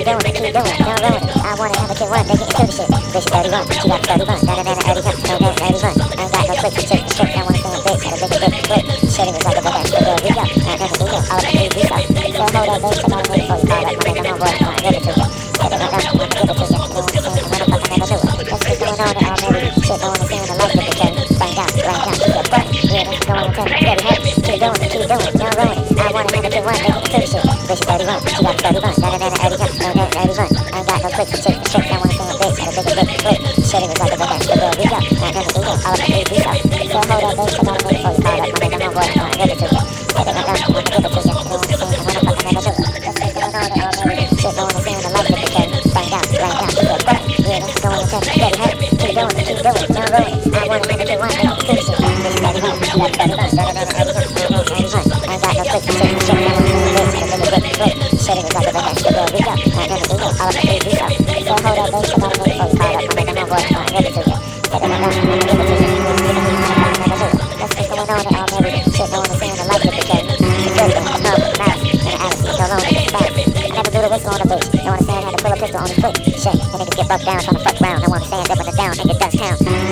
you doing? What you doing? Don't ruin it. I wanna have a kid one day getting through the shit. Bitch, 31. She got 31. Da da da da 31. No gas, 31. I ain't got no quick. Shit, shit. Now wanna feel a bitch. Got a bitch, bitch, click. Shitting was like a badass. But there we go. Now that's what we go. All of it, we go. So hold that bitch. Come on, wait for you. All right, my nigga, homeboy. I'm gonna give it to you. Shit, I don't know. I'm gonna give it to you. You know what I'm saying? I'm gonna fucking never do it. That's what's going on in our movie. Shit, no one is doing the life with the kid. Bang down, bang down. Keep it burning. Yeah, that's going on. Keep it hurt. Keep doing it, keep doing it. Don't ruin it. I wanna have a kid one day getting through the shit. Bitch, 31. She got 31. I ain't got no quick, chick, chick, I wanna stand bitch, got a big, big, big. Shit, it was like a big ass, there we go. I never do it, all up in the beat, so. Hold that bass, I gotta wait for you, call up my nigga, I'm gonna give it to you. It right up, I'm gonna give it to you. You I'm saying? I'm gonna fucking never do it. That's shit going on in already. Shit going on in the life of the. Bang down, bang down, keep it butt. Yeah, that's going in the dirty head. Keep doing it, keep doing it, no ruin it. I wanna have a kid one, get into the shit. Bitch, run, she got dirty run, da da da da, dirty run, da da da, dirty run. I ain't got no quick, chick, chick, I wanna stand bitch, got a big, big, big. Shit, it was like a big ass, there we go. I never on his foot. Shake, and niggas get bucked down, trying to fuck round. I wanna stand up when the down, and nigga does count.